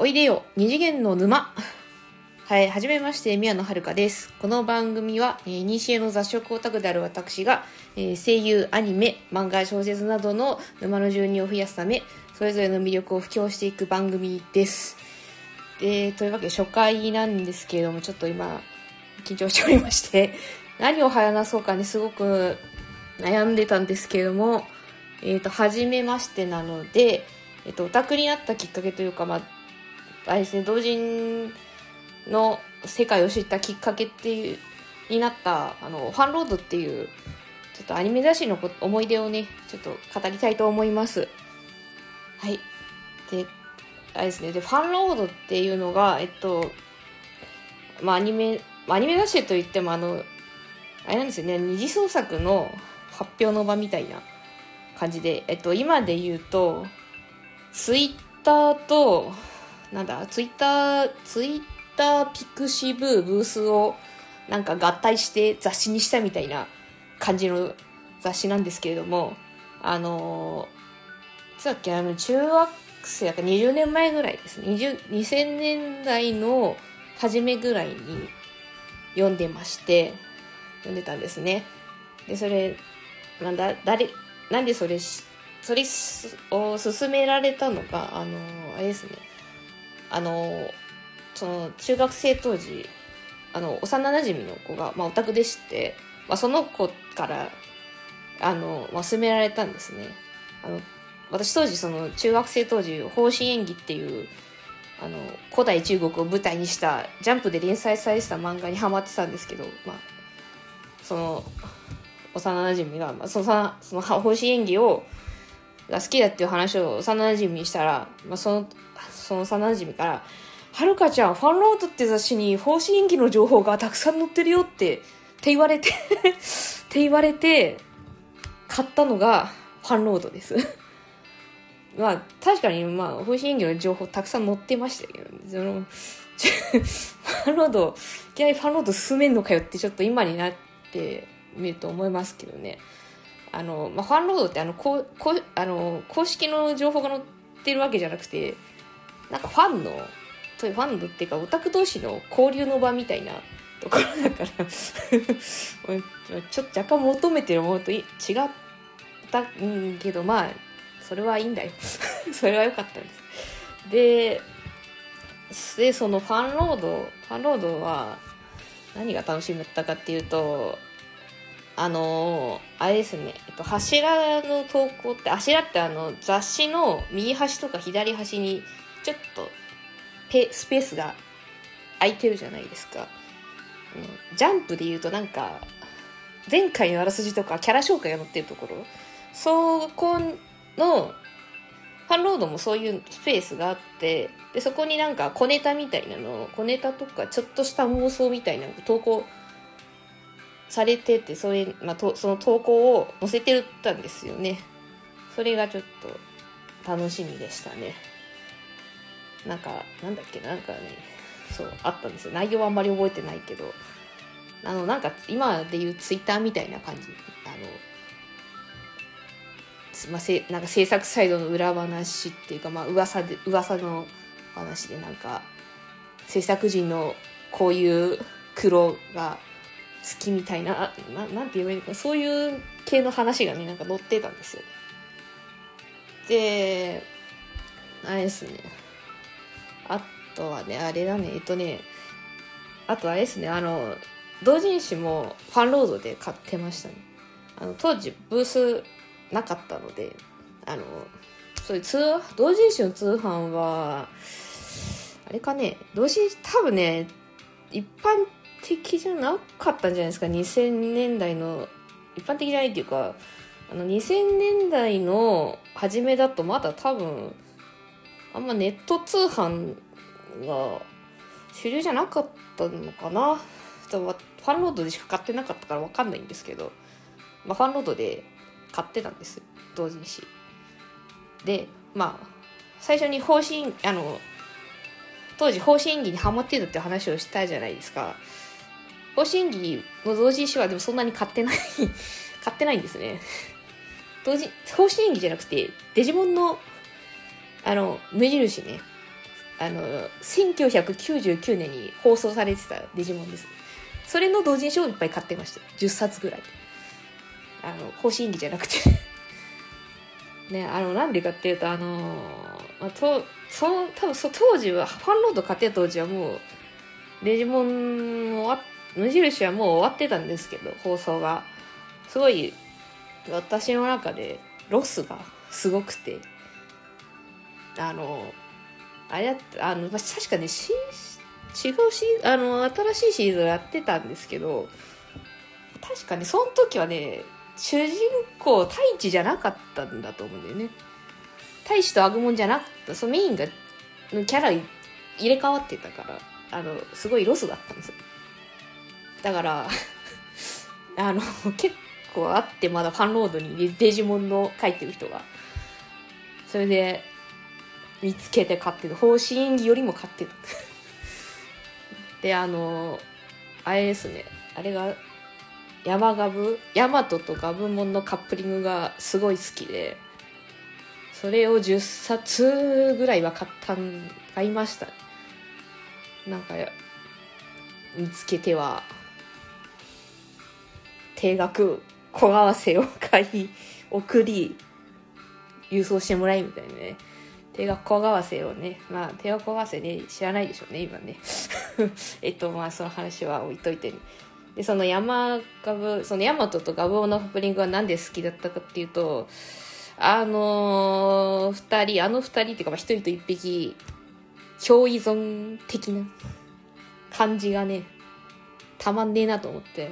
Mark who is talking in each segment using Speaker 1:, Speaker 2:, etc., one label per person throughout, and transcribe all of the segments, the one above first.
Speaker 1: おいでよ二次元の沼はい、はじめまして、宮野遥です。この番組は、えー、西への雑食オタクである私が、えー、声優、アニメ、漫画、小説などの沼の住人を増やすため、それぞれの魅力を布教していく番組です。で、というわけで初回なんですけれども、ちょっと今、緊張しておりまして、何を話そうかにすごく悩んでたんですけれども、えっ、ー、と、はじめましてなので、えっ、と、オタクになったきっかけというか、まあ、あれですね、同人の世界を知ったきっかけっていう、になった、あの、ファンロードっていう、ちょっとアニメ雑誌の思い出をね、ちょっと語りたいと思います。はい。で、あれですね、で、ファンロードっていうのが、えっと、まあ、アニメ、アニメ雑誌といっても、あの、あれなんですよね、二次創作の発表の場みたいな感じで、えっと、今で言うと、ツイッターと、なんだ、ツイッター、ツイッターピクシブブースをなんか合体して雑誌にしたみたいな感じの雑誌なんですけれども、あのいつっけ、あの、中学生だか20年前ぐらいですね。2000年代の初めぐらいに読んでまして、読んでたんですね。で、それ、なんだ、誰、なんでそれ、それを勧められたのが、あの、あれですね。あの、その、中学生当時、あの、幼馴染の子が、まあ、オタクでして、まあ、その子から、あの、まあ、勧められたんですね。あの、私当時、その、中学生当時、方針演技っていう、あの、古代中国を舞台にした、ジャンプで連載されてた漫画にハマってたんですけど、まあ、その、幼馴染が、まあ、その、その方針演技を、が好きだっていう話を幼馴染にしたら、まあ、その、その幼馴染から、はるかちゃん、ファンロードって雑誌に方針演技の情報がたくさん載ってるよって、って言われて って言われて、買ったのがファンロードです まあ、確かに、まあ、方針演技の情報たくさん載ってましたけど、その、ファンロード、いきなりファンロード進めんのかよってちょっと今になってみると思いますけどね。あの、まあ、ファンロードってあの、こう、こう、あの、公式の情報が載ってるわけじゃなくて、なんかファンの、そういうファンドっていうかオタク同士の交流の場みたいなところだから。ちょっと若干求めてるものと違ったんけどまあそれはいいんだよ。それは良かったんです。ででそのファンロードファンロードは何が楽しみだったかっていうとあのあれですね、えっと、柱の投稿って柱ってあの雑誌の右端とか左端にちょっとペスペースが空いてるじゃないですか。うんジャンプで言うとなんか、前回のあらすじとかキャラ紹介が載ってるところ、そこの、ファンロードもそういうスペースがあって、で、そこになんか小ネタみたいなの、小ネタとかちょっとした妄想みたいなの投稿されてて、それ、まあ、とその投稿を載せてたんですよね。それがちょっと楽しみでしたね。なんか、なんだっけ、なんかね、そう、あったんですよ。内容はあんまり覚えてないけど、あの、なんか、今で言うツイッターみたいな感じ。あの、まあ、せなんか制作サイドの裏話っていうか、まあ、噂で、噂の話で、なんか、制作陣のこういう黒が好きみたいな、ななんて言えばいいのか、そういう系の話がね、なんか載ってたんですよ。で、あれですね。あとはね、あれだね、えっとね、あとあれですね、あの、同人誌もファンロードで買ってましたね。あの、当時ブースなかったので、あの、そういう通、同人誌の通販は、あれかね、同人誌多分ね、一般的じゃなかったんじゃないですか、2000年代の、一般的じゃないっていうか、あの、2000年代の初めだとまだ多分、あんまネット通販が主流じゃなかったのかな。ファンロードでしか買ってなかったから分かんないんですけど、まあ、ファンロードで買ってたんです。同人誌。でまあ最初に方針あの当時方針演技にハマってたって話をしたじゃないですか。方針演技の同人誌はでもそんなに買ってない。買ってないんですね。同時方針演技じゃなくてデジモンのあの、無印ね。あの1999年に放送されてたデジモンです。それの同人誌をいっぱい買ってました10冊ぐらい。あの甲子園技じゃなくて。ねあのなんでかっていうとあのまあ、とその多分そ当時はファンロード買ってた当時はもうデジモン終わ無印はもう終わってたんですけど放送が。すごい私の中でロスがすごくて。あのあれやあの確かねし違うしあの新しいシーズンやってたんですけど確かにその時はね主人公太一じゃなかったんだと思うんだよね。太一とアグモンじゃなくてそのメインがのキャラ入れ替わってたからあのすごいロスだったんですよ。だから あの結構あってまだファンロードにデジモンの書いてる人が。それで見つけて買ってる。方針演技よりも買ってる。であのあれですね。あれが山ガブ？ヤマトとガブモンのカップリングがすごい好きでそれを10冊ぐらいは買ったん買いました。なんか見つけては定額小合わせを買い送り郵送してもらいみたいなね。定額小合わせをねまあ定額小合わせね知らないでしょうね今ね。えっとまあその話は置いといて、ね、でその山ガブそのヤマトとガブオのハプニングは何で好きだったかっていうとあのー、二人あの二人っていうか、まあ、一人と一匹共依存的な感じがねたまんねえなと思って。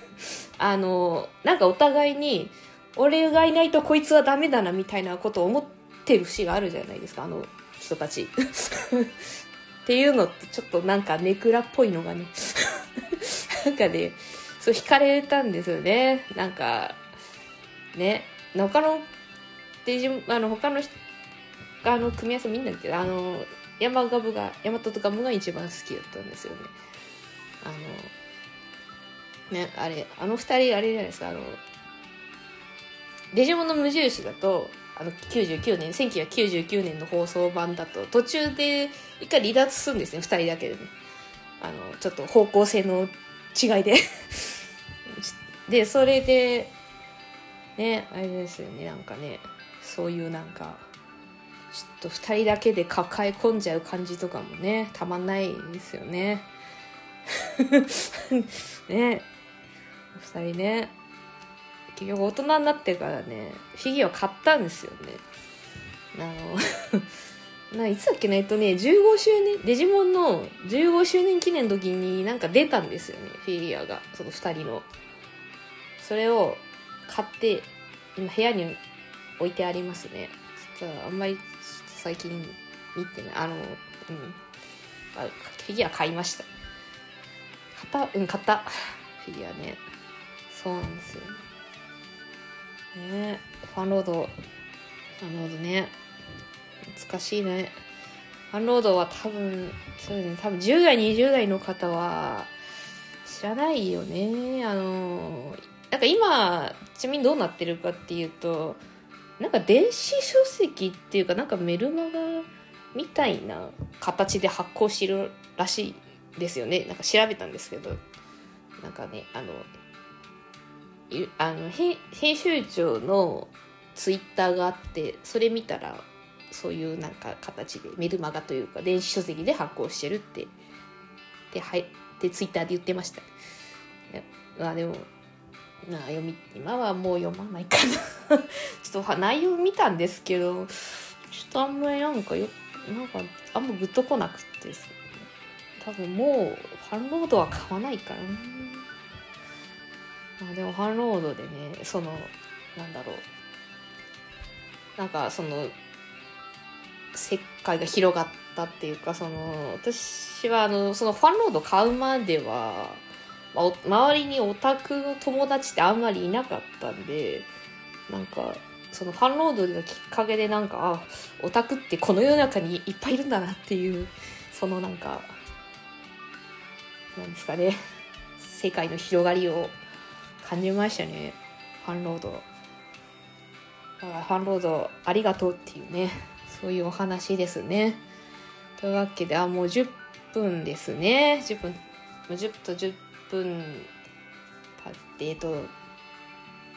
Speaker 1: あのなんかお互いに俺がいないとこいつはダメだなみたいなことを思っててる節があるじゃないですかあの人たち。っていうのってちょっとなんかネクラっぽいのがね。なんかねそう惹かれたんですよね。なんかね他のデジあの他のあの組み合わせ見んだけどあの山ガブが大和とガムが一番好きだったんですよね。あのねあれあの二人あれじゃないですかあのデジモンの無印だとあの99年1999年の放送版だと途中で一回離脱するんですね2人だけでね。あのちょっと方向性の違いで。でそれでねあれですよねなんかねそういうなんかちょっと2人だけで抱え込んじゃう感じとかもねたまんないですよね。ね。2人ね。結局大人になってからねフィギュア買ったんですよね。あの ないつだっけねえっとね15周年デジモンの15周年記念の時になんか出たんですよねフィギュアが。その2人の。それを買って今部屋に置いてありますね。ちょっとあんまり最近見てない。あのうん。あフィギュア買いました。買ったうん買った。フィギュアね。そうなんですよ。ねね。ファンロード。ファンロードね。難しいね。ファンロードは多分そうですね。多分10代20代の方は知らないよね。あのなんか今ちなみにどうなってるかっていうとなんか電子書籍っていうかなんかメルマガみたいな形で発行してるらしいですよね。なんか調べたんですけど。なんかねあのあの編集長のツイッターがあってそれ見たらそういうなんか形でメルマガというか電子書籍で発行してるってで,、はい、でツイッターで言ってました。まあでもな読み今はもう読まないかな。ちょっと内容見たんですけどちょっとあんまりなんかよなんかあんまグッとこなくてですね。多分もうファンロードは買わないからな。あでもファンロードでねそのなんだろう。なんかその世界が広がったっていうかその私はあのそのファンロード買うまでは、まあ、周りにオタクの友達ってあんまりいなかったんでなんかそのファンロードのきっかけでなんかあオタクってこの世の中にいっぱいいるんだなっていうそのなんかなんですかね世界の広がりを感じましたねファンロードだからファンロードありがとうっていうねそういうお話ですねというわけで、あ、もう10分ですね。10分、10と10分経って、えっと、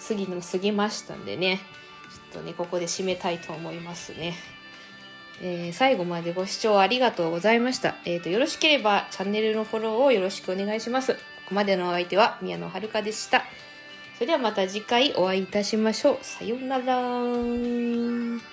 Speaker 1: 次の過ぎましたんでね、ちょっとね、ここで締めたいと思いますね。えー、最後までご視聴ありがとうございました。えっ、ー、と、よろしければチャンネルのフォローをよろしくお願いします。ここまでのお相手は宮野遥でした。それではまた次回お会いいたしましょう。さようなら。